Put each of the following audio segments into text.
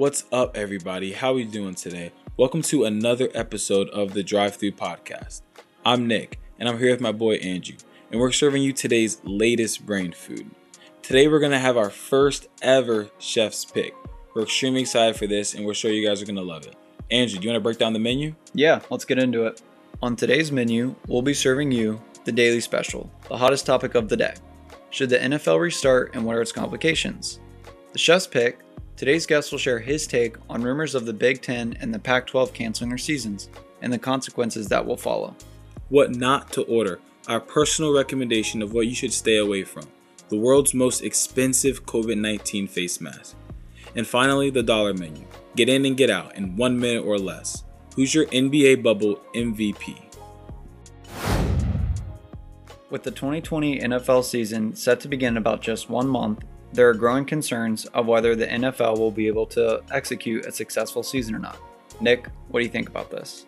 What's up, everybody? How are you doing today? Welcome to another episode of the Drive Through Podcast. I'm Nick, and I'm here with my boy Andrew, and we're serving you today's latest brain food. Today, we're gonna have our first ever chef's pick. We're extremely excited for this, and we're sure you guys are gonna love it. Andrew, do you wanna break down the menu? Yeah, let's get into it. On today's menu, we'll be serving you the daily special, the hottest topic of the day. Should the NFL restart and what are its complications? The chef's pick Today's guest will share his take on rumors of the Big Ten and the Pac 12 canceling their seasons and the consequences that will follow. What not to order, our personal recommendation of what you should stay away from, the world's most expensive COVID 19 face mask. And finally, the dollar menu. Get in and get out in one minute or less. Who's your NBA bubble MVP? With the 2020 NFL season set to begin about just one month, there are growing concerns of whether the NFL will be able to execute a successful season or not. Nick, what do you think about this?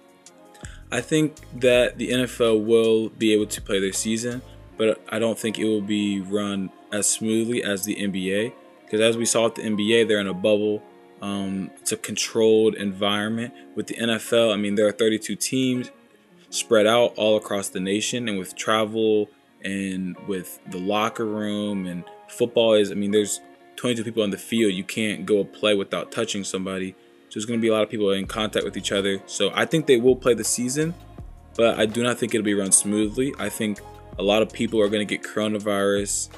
I think that the NFL will be able to play their season, but I don't think it will be run as smoothly as the NBA. Because as we saw at the NBA, they're in a bubble. Um, it's a controlled environment. With the NFL, I mean, there are 32 teams spread out all across the nation, and with travel and with the locker room and football is, I mean, there's 22 people on the field. You can't go play without touching somebody. So there's going to be a lot of people in contact with each other. So I think they will play the season, but I do not think it'll be run smoothly. I think a lot of people are going to get coronavirus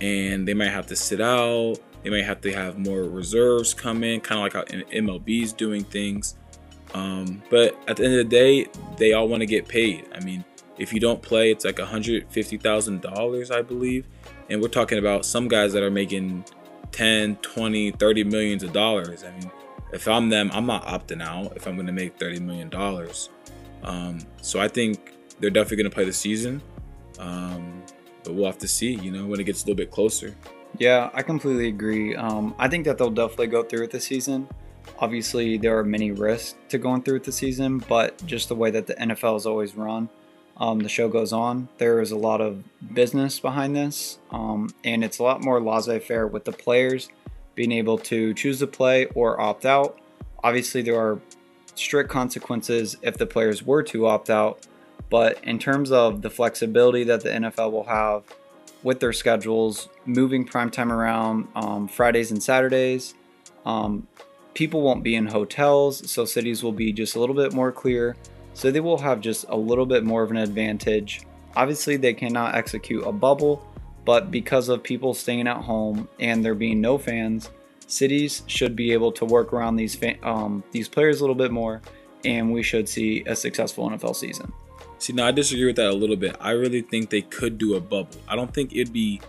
and they might have to sit out. They might have to have more reserves come in, kind of like how MLB is doing things. Um, but at the end of the day, they all want to get paid. I mean, if you don't play, it's like $150,000, I believe and we're talking about some guys that are making 10 20 30 millions of dollars. I mean if i'm them i'm not opting out if i'm going to make 30 million dollars. Um, so i think they're definitely going to play the season. Um, but we'll have to see you know when it gets a little bit closer. Yeah i completely agree. Um, i think that they'll definitely go through with the season. Obviously there are many risks to going through with the season but just the way that the nfl is always run um, the show goes on. There is a lot of business behind this, um, and it's a lot more laissez faire with the players being able to choose to play or opt out. Obviously, there are strict consequences if the players were to opt out, but in terms of the flexibility that the NFL will have with their schedules, moving prime time around um, Fridays and Saturdays, um, people won't be in hotels, so cities will be just a little bit more clear so they will have just a little bit more of an advantage. Obviously, they cannot execute a bubble, but because of people staying at home and there being no fans, cities should be able to work around these um, these players a little bit more, and we should see a successful NFL season. See, now I disagree with that a little bit. I really think they could do a bubble. I don't think it'd be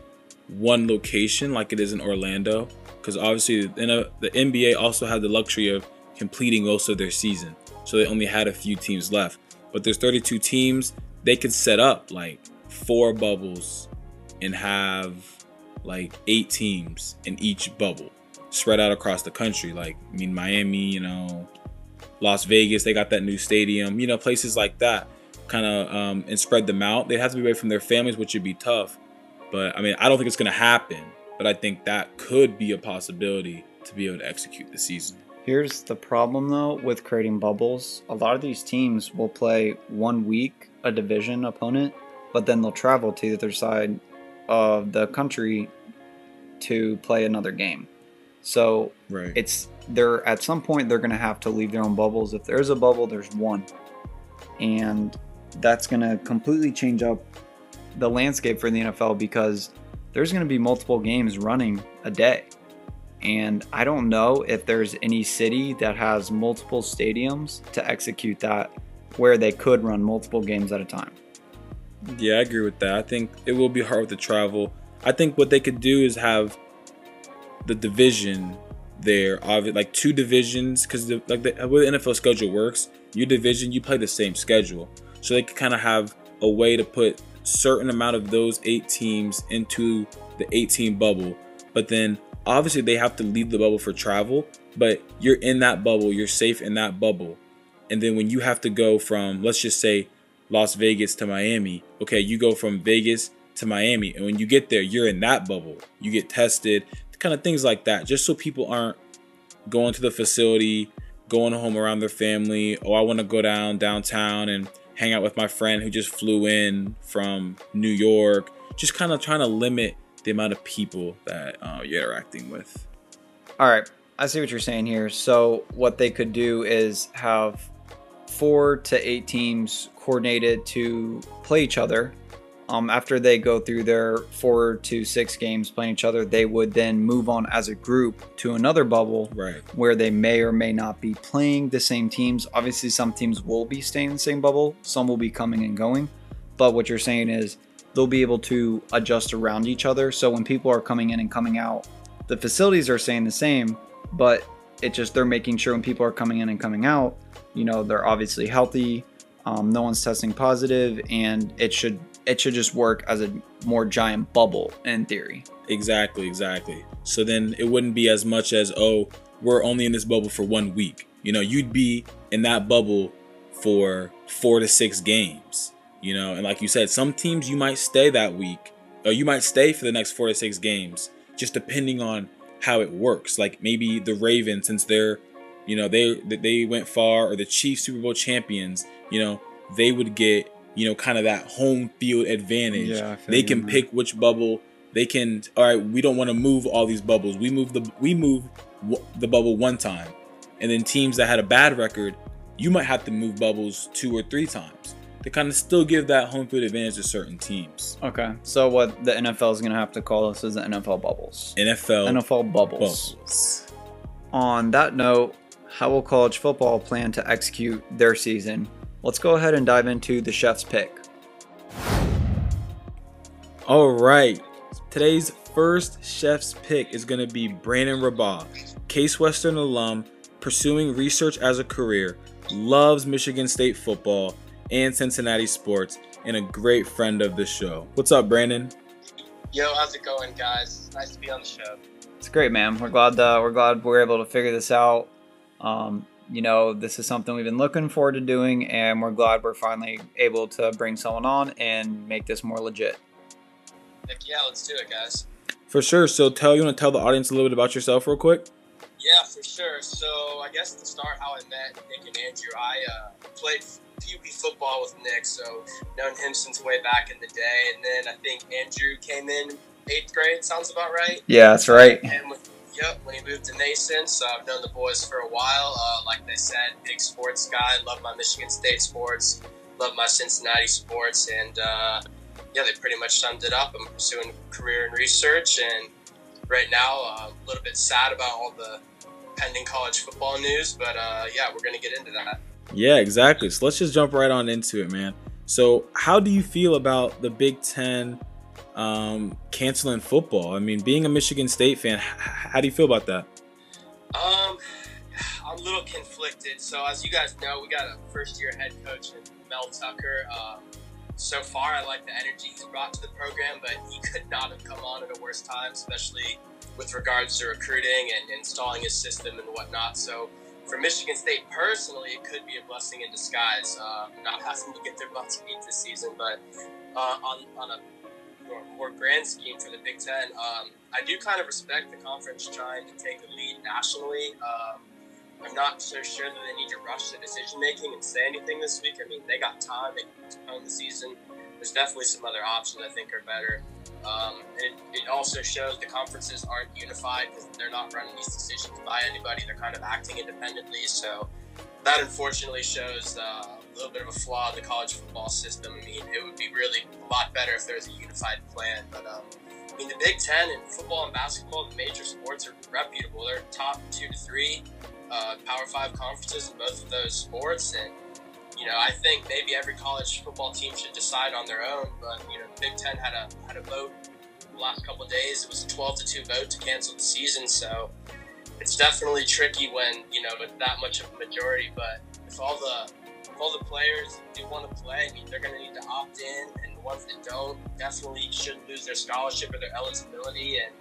one location like it is in Orlando, because obviously the NBA also had the luxury of completing most of their season so they only had a few teams left. But there's 32 teams. They could set up like four bubbles and have like eight teams in each bubble spread out across the country. Like, I mean, Miami, you know, Las Vegas, they got that new stadium, you know, places like that kind of um, and spread them out. They'd have to be away from their families, which would be tough. But I mean, I don't think it's going to happen, but I think that could be a possibility to be able to execute the season. Here's the problem though with creating bubbles. A lot of these teams will play one week a division opponent, but then they'll travel to the other side of the country to play another game. So right. it's they're at some point they're gonna have to leave their own bubbles. If there's a bubble, there's one. And that's gonna completely change up the landscape for the NFL because there's gonna be multiple games running a day. And I don't know if there's any city that has multiple stadiums to execute that where they could run multiple games at a time. Yeah, I agree with that. I think it will be hard with the travel. I think what they could do is have the division there, like two divisions, because like the way the NFL schedule works, your division you play the same schedule, so they could kind of have a way to put certain amount of those eight teams into the 18 bubble, but then obviously they have to leave the bubble for travel, but you're in that bubble, you're safe in that bubble. And then when you have to go from, let's just say, Las Vegas to Miami, okay, you go from Vegas to Miami. And when you get there, you're in that bubble. You get tested, kind of things like that, just so people aren't going to the facility, going home around their family. Oh, I want to go down downtown and hang out with my friend who just flew in from New York. Just kind of trying to limit the amount of people that uh, you're interacting with. All right, I see what you're saying here. So what they could do is have four to eight teams coordinated to play each other. Um, after they go through their four to six games playing each other, they would then move on as a group to another bubble Right. where they may or may not be playing the same teams. Obviously, some teams will be staying in the same bubble, some will be coming and going. But what you're saying is they'll be able to adjust around each other. So when people are coming in and coming out, the facilities are staying the same, but it just they're making sure when people are coming in and coming out, you know, they're obviously healthy. Um, no one's testing positive, and it should it should just work as a more giant bubble in theory. Exactly, exactly. So then it wouldn't be as much as, oh, we're only in this bubble for one week. You know, you'd be in that bubble for four to six games. You know, and like you said, some teams you might stay that week, or you might stay for the next four to six games, just depending on how it works. Like maybe the Ravens, since they're, you know, they they went far, or the Chiefs Super Bowl champions, you know, they would get you know, kind of that home field advantage. Yeah, they can pick which bubble they can. All right, we don't want to move all these bubbles. We move the we move w- the bubble one time, and then teams that had a bad record, you might have to move bubbles two or three times to kind of still give that home field advantage to certain teams. Okay, so what the NFL is going to have to call us is the NFL bubbles. NFL, NFL bubbles. bubbles. On that note, how will college football plan to execute their season? Let's go ahead and dive into the chef's pick. All right. Today's first chef's pick is going to be Brandon Rabaugh, Case Western alum, pursuing research as a career, loves Michigan State football and Cincinnati sports, and a great friend of the show. What's up, Brandon? Yo, how's it going, guys? Nice to be on the show. It's great, man. We're glad uh, we're glad we're able to figure this out. Um, you know, this is something we've been looking forward to doing, and we're glad we're finally able to bring someone on and make this more legit. Heck yeah, let's do it, guys. For sure. So, tell you want to tell the audience a little bit about yourself, real quick. Yeah, for sure. So I guess to start, how I met Nick and Andrew, I uh, played PUP football with Nick, so known him since way back in the day. And then I think Andrew came in eighth grade. Sounds about right. Yeah, that's right. And with, yep, when he moved to Mason, so I've known the boys for a while. Uh, like they said, big sports guy. Love my Michigan State sports. Love my Cincinnati sports, and uh, yeah, they pretty much summed it up. I'm pursuing a career in research, and right now uh, a little bit sad about all the pending college football news, but uh, yeah, we're gonna get into that. Yeah, exactly. So, let's just jump right on into it, man. So, how do you feel about the Big Ten um, canceling football? I mean, being a Michigan State fan, how do you feel about that? Um, I'm a little conflicted. So as you guys know, we got a first-year head coach Mel Tucker. Um, so far, I like the energy he's brought to the program, but he could not have come on at a worse time, especially with regards to recruiting and installing his system and whatnot. So for Michigan State personally, it could be a blessing in disguise, uh, not having to get their butts beat this season. But uh, on, on a more, grand scheme for the Big Ten, um, I do kind of respect the conference trying to take a lead nationally. Um, I'm not so sure that they need to rush the decision making and say anything this week. I mean, they got time; they can postpone the season. There's definitely some other options I think are better. Um, and it, it also shows the conferences aren't unified because they're not running these decisions by anybody. They're kind of acting independently. So that unfortunately shows uh, a little bit of a flaw in the college football system. I mean, it would be really a lot better if there was a unified plan. But um, I mean, the Big Ten in football and basketball, the major sports are reputable. They're top two to three uh, Power Five conferences in both of those sports, and you know, I think maybe every college football team should decide on their own. But you know, Big Ten had a had a vote the last couple days. It was a twelve to two vote to cancel the season, so it's definitely tricky when you know with that much of a majority. But if all the if all the players do want to play, I mean, they're going to need to opt in, and the ones that don't definitely should lose their scholarship or their eligibility. And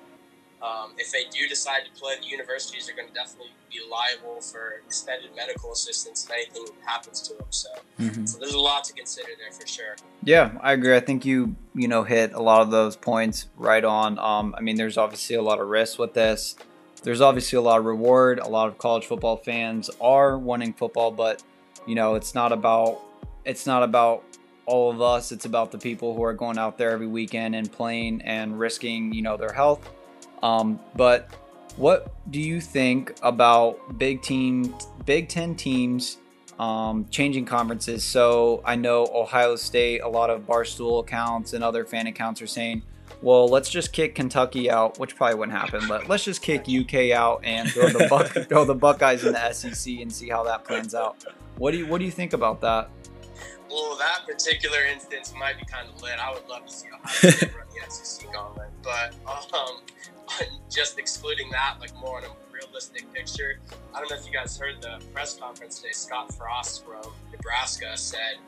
um, if they do decide to play, the universities are going to definitely be liable for extended medical assistance if anything happens to them. So, so there's a lot to consider there for sure. Yeah, I agree. I think you you know hit a lot of those points right on. Um, I mean, there's obviously a lot of risks with this. there's obviously a lot of reward. A lot of college football fans are wanting football, but you know, it's not about it's not about all of us. It's about the people who are going out there every weekend and playing and risking, you know, their health. Um, but what do you think about big team, Big Ten teams um, changing conferences? So I know Ohio State, a lot of Barstool accounts and other fan accounts are saying, well, let's just kick Kentucky out, which probably wouldn't happen. But let's just kick UK out and throw the Buck, throw the Buckeyes in the SEC and see how that plans out. What do you What do you think about that? Well, that particular instance might be kind of lit. I would love to see Ohio State run the SEC gauntlet, but um, just excluding that, like more on a realistic picture. I don't know if you guys heard the press conference today. Scott Frost from Nebraska said,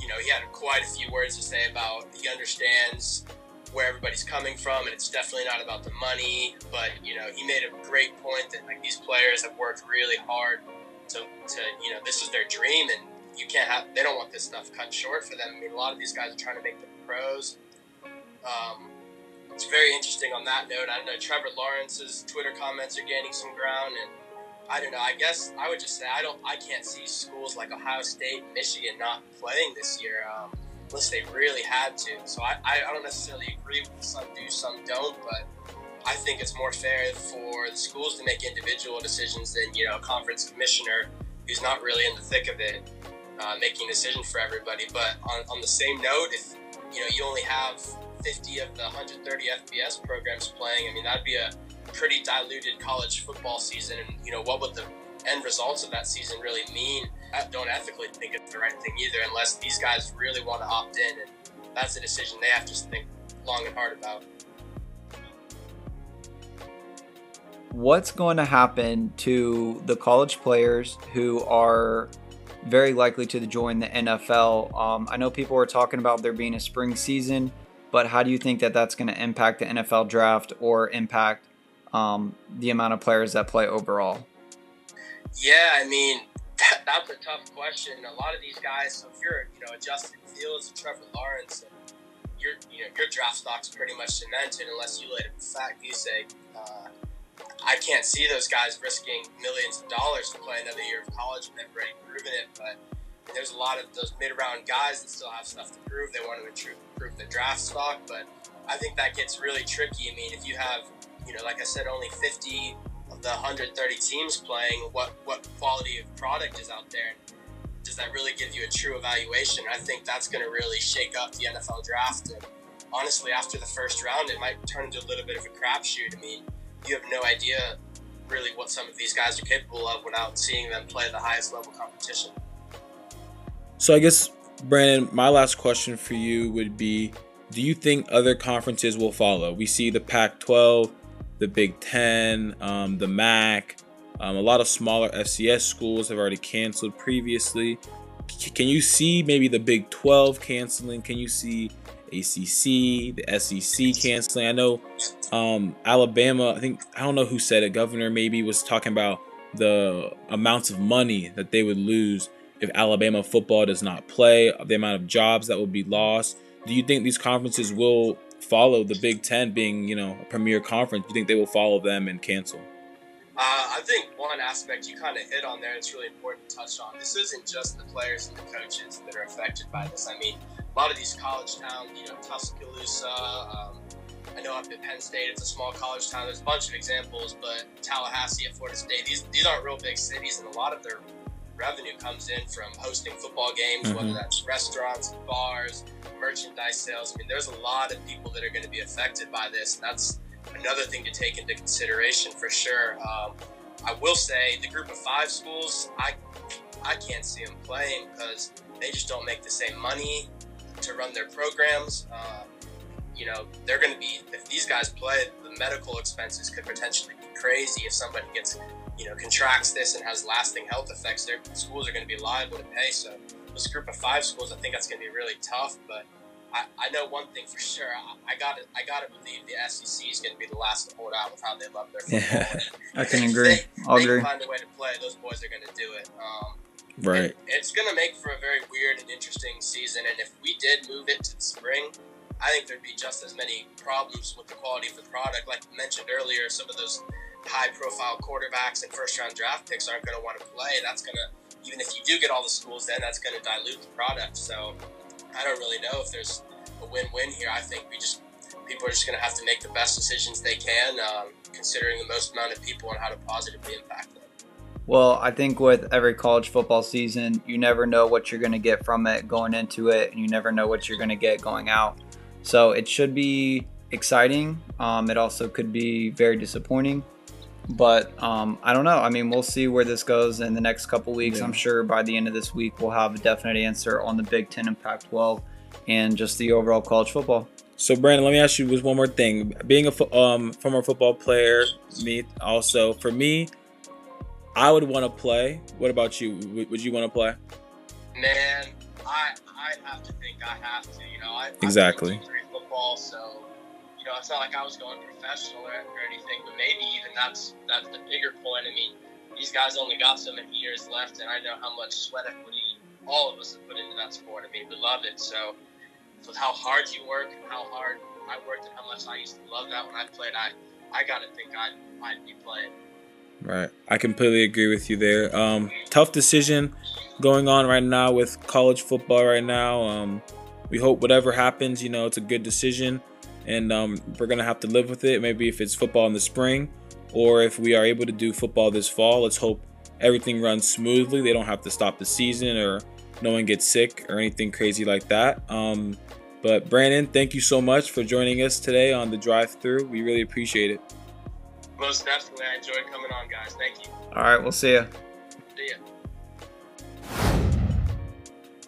you know, he had quite a few words to say about he understands where everybody's coming from, and it's definitely not about the money. But you know, he made a great point that like these players have worked really hard to, to you know, this is their dream, and you can't have they don't want this stuff cut short for them. I mean, a lot of these guys are trying to make the pros. Um, it's very interesting on that note. I don't know Trevor Lawrence's Twitter comments are gaining some ground, and I don't know. I guess I would just say I don't. I can't see schools like Ohio State, Michigan not playing this year um, unless they really had to. So I, I don't necessarily agree with some do, some don't, but I think it's more fair for the schools to make individual decisions than you know a conference commissioner who's not really in the thick of it uh, making a decision for everybody. But on, on the same note, if you know you only have 50 of the 130 FBS programs playing, I mean that'd be a pretty diluted college football season. And you know what would the end results of that season really mean? I don't ethically think it's the right thing either, unless these guys really want to opt in, and that's a decision they have to think long and hard about. What's going to happen to the college players who are very likely to join the NFL. Um, I know people are talking about there being a spring season, but how do you think that that's going to impact the NFL draft or impact um, the amount of players that play overall? Yeah, I mean that, that's a tough question. A lot of these guys, so if you're you know a Justin Fields, a Trevor Lawrence, your you know your draft stock's pretty much cemented unless you let a fat goose egg uh, I can't see those guys risking millions of dollars to play another year of college and they've already proven it. But there's a lot of those mid-round guys that still have stuff to prove. They want to improve their draft stock, but I think that gets really tricky. I mean, if you have, you know, like I said, only 50 of the 130 teams playing, what what quality of product is out there? Does that really give you a true evaluation? I think that's going to really shake up the NFL draft. And honestly, after the first round, it might turn into a little bit of a crapshoot. I mean you have no idea really what some of these guys are capable of without seeing them play the highest level competition. So I guess Brandon, my last question for you would be do you think other conferences will follow? We see the Pac 12, the Big Ten, um, the MAC, um, a lot of smaller FCS schools have already canceled previously. Can you see maybe the Big 12 canceling? Can you see ACC, the SEC canceling. I know um, Alabama, I think, I don't know who said it, governor maybe was talking about the amounts of money that they would lose if Alabama football does not play, the amount of jobs that will be lost. Do you think these conferences will follow the Big Ten being, you know, a premier conference? Do you think they will follow them and cancel? Uh, I think one aspect you kind of hit on there that's really important to touch on. This isn't just the players and the coaches that are affected by this. I mean, a lot of these college towns, you know, Tuscaloosa. Um, I know up at Penn State, it's a small college town. There's a bunch of examples, but Tallahassee at Florida State, these these aren't real big cities, and a lot of their revenue comes in from hosting football games, mm-hmm. whether that's restaurants, bars, merchandise sales. I mean, there's a lot of people that are going to be affected by this, and that's another thing to take into consideration for sure. Um, I will say the group of five schools, I I can't see them playing because they just don't make the same money to run their programs. Uh, you know, they're going to be, if these guys play, the medical expenses could potentially be crazy if somebody gets, you know, contracts this and has lasting health effects. Their schools are going to be liable to pay. So, this group of five schools, I think that's going to be really tough. But I, I know one thing for sure. I, got to I got to believe the SEC is going to be the last to hold out with how they love their football. Yeah, I can agree. They, I'll they agree. find a way to play. Those boys are going to do it. Um, Right. it's going to make for a very weird and interesting season. And if we did move it to the spring, I think there'd be just as many problems with the quality of the product. Like mentioned earlier, some of those high profile quarterbacks and first round draft picks aren't going to want to play. That's going to, even if you do get all the schools, then that's going to dilute the product. So I don't really know if there's a win win here. I think we just, people are just going to have to make the best decisions they can, um, considering the most amount of people and how to positively impact them. Well, I think with every college football season, you never know what you're going to get from it going into it, and you never know what you're going to get going out. So it should be exciting. Um, it also could be very disappointing. But um, I don't know. I mean, we'll see where this goes in the next couple weeks. Yeah. I'm sure by the end of this week, we'll have a definite answer on the Big Ten and Pac 12 and just the overall college football. So, Brandon, let me ask you just one more thing. Being a fo- um, former football player, me also, for me, I would want to play. What about you? Would, would you want to play? Man, I I have to think I have to. You know, I exactly. I football, so you know, it's not like I was going professional or, or anything. But maybe even that's that's the bigger point. I mean, these guys only got so many years left, and I know how much sweat equity all of us have put into that sport. I mean, we love it. So, with how hard you work and how hard I worked and how much I used to love that when I played, I I gotta think I'd I'd be playing. Right. I completely agree with you there. Um, tough decision going on right now with college football right now. Um, we hope whatever happens, you know, it's a good decision and um, we're going to have to live with it. Maybe if it's football in the spring or if we are able to do football this fall, let's hope everything runs smoothly. They don't have to stop the season or no one gets sick or anything crazy like that. Um, but Brandon, thank you so much for joining us today on the drive through. We really appreciate it. Most definitely. I enjoyed coming on, guys. Thank you. All right. We'll see you. See ya.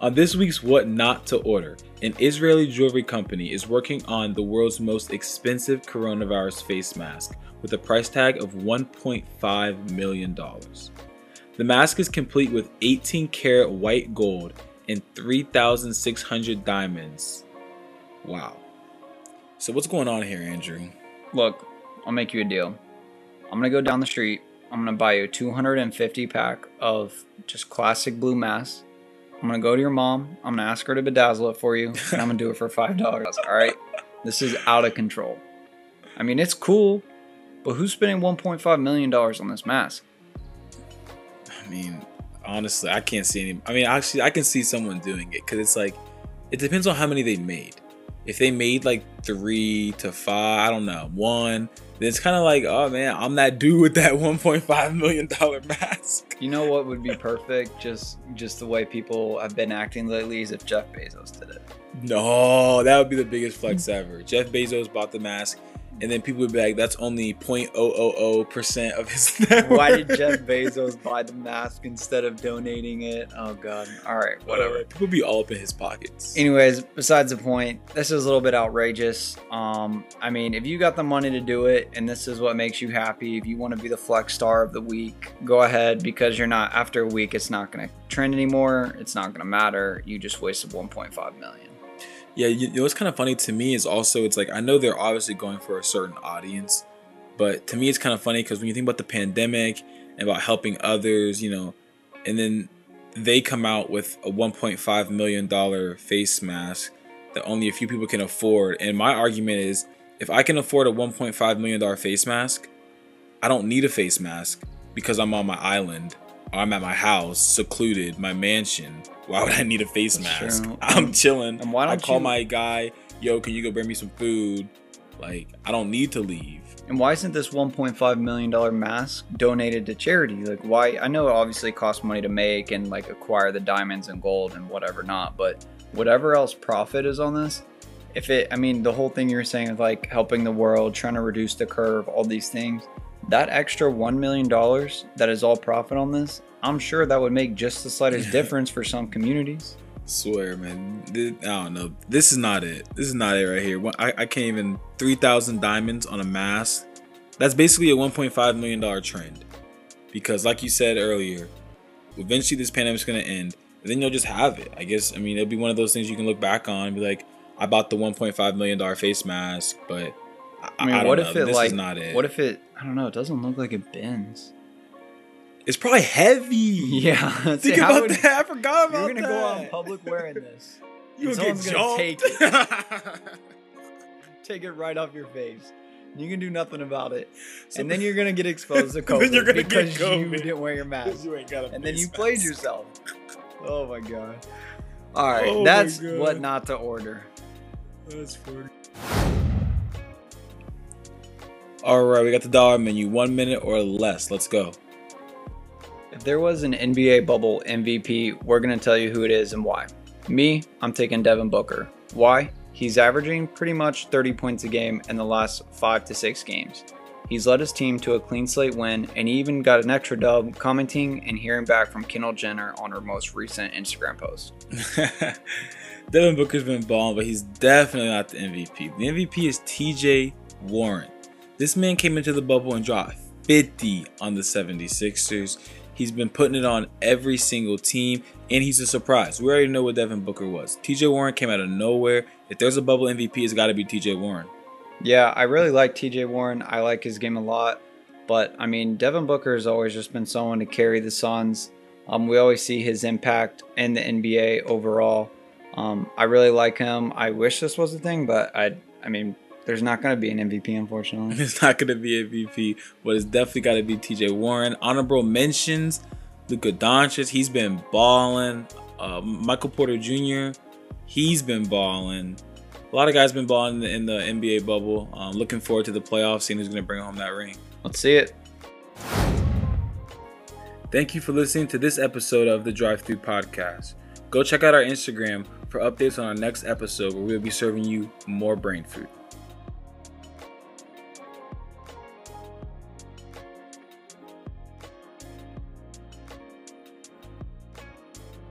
On this week's What Not to Order, an Israeli jewelry company is working on the world's most expensive coronavirus face mask with a price tag of $1.5 million. The mask is complete with 18 karat white gold and 3,600 diamonds. Wow. So, what's going on here, Andrew? Look, I'll make you a deal. I'm gonna go down the street. I'm gonna buy you a 250 pack of just classic blue masks. I'm gonna go to your mom. I'm gonna ask her to bedazzle it for you, and I'm gonna do it for five dollars. All right, this is out of control. I mean, it's cool, but who's spending 1.5 million dollars on this mask? I mean, honestly, I can't see any. I mean, actually, I can see someone doing it because it's like, it depends on how many they made. If they made like three to five, I don't know, one, then it's kind of like, oh man, I'm that dude with that 1.5 million dollar mask. You know what would be perfect? Just just the way people have been acting lately is if Jeff Bezos did it. No, that would be the biggest flex ever. Jeff Bezos bought the mask and then people would be like, "That's only 0.000 percent of his." Net Why did Jeff Bezos buy the mask instead of donating it? Oh God! All right, whatever. Uh, people be all up in his pockets. Anyways, besides the point, this is a little bit outrageous. Um, I mean, if you got the money to do it, and this is what makes you happy, if you want to be the flex star of the week, go ahead because you're not. After a week, it's not going to trend anymore. It's not going to matter. You just wasted 1.5 million. Yeah, you know what's kind of funny to me is also it's like I know they're obviously going for a certain audience, but to me it's kind of funny because when you think about the pandemic and about helping others, you know, and then they come out with a 1.5 million dollar face mask that only a few people can afford. And my argument is, if I can afford a 1.5 million dollar face mask, I don't need a face mask because I'm on my island or I'm at my house, secluded, my mansion why would I need a face That's mask? True. I'm chilling. And why don't I call you... my guy, yo, can you go bring me some food? Like, I don't need to leave. And why isn't this 1.5 million dollar mask donated to charity? Like, why? I know it obviously costs money to make and like acquire the diamonds and gold and whatever not, but whatever else profit is on this, if it, I mean, the whole thing you're saying of like helping the world, trying to reduce the curve, all these things, that extra $1 million that is all profit on this, I'm sure that would make just the slightest difference for some communities. Swear, man. I don't know. This is not it. This is not it right here. I, I can't even 3,000 diamonds on a mask. That's basically a 1.5 million dollar trend. Because, like you said earlier, eventually this pandemic's gonna end. And then you'll just have it. I guess. I mean, it'll be one of those things you can look back on and be like, I bought the 1.5 million dollar face mask, but I, I mean, I what know. if it this like? It. What if it? I don't know. It doesn't look like it bends. It's probably heavy. Yeah. Think about would, that. I forgot about You're gonna that. go out in public wearing this. You gonna get gonna take it. take it right off your face. You can do nothing about it, so, and then you're gonna get exposed to COVID you're gonna because get COVID. you didn't wear your mask, you ain't got a and then you played yourself. Oh my god! All right, Oh that's what not to order. That's funny. All right, we got the dollar menu. One minute or less. Let's go. If there was an NBA bubble MVP, we're going to tell you who it is and why. Me, I'm taking Devin Booker. Why? He's averaging pretty much 30 points a game in the last five to six games. He's led his team to a clean slate win, and he even got an extra dub commenting and hearing back from Kendall Jenner on her most recent Instagram post. Devin Booker's been balling, but he's definitely not the MVP. The MVP is TJ Warren. This man came into the bubble and dropped 50 on the 76ers. He's been putting it on every single team, and he's a surprise. We already know what Devin Booker was. TJ Warren came out of nowhere. If there's a bubble MVP, it's got to be TJ Warren. Yeah, I really like TJ Warren. I like his game a lot. But I mean, Devin Booker has always just been someone to carry the Suns. Um, we always see his impact in the NBA overall. Um, I really like him. I wish this was a thing, but I, I mean, there's not going to be an MVP, unfortunately. It's not going to be a MVP, but it's definitely got to be TJ Warren. Honorable mentions Luka Doncic. He's been balling. Uh, Michael Porter Jr. He's been balling. A lot of guys been balling in the, in the NBA bubble. Um, looking forward to the playoffs, seeing who's going to bring home that ring. Let's see it. Thank you for listening to this episode of the Drive Through Podcast. Go check out our Instagram for updates on our next episode where we'll be serving you more brain food.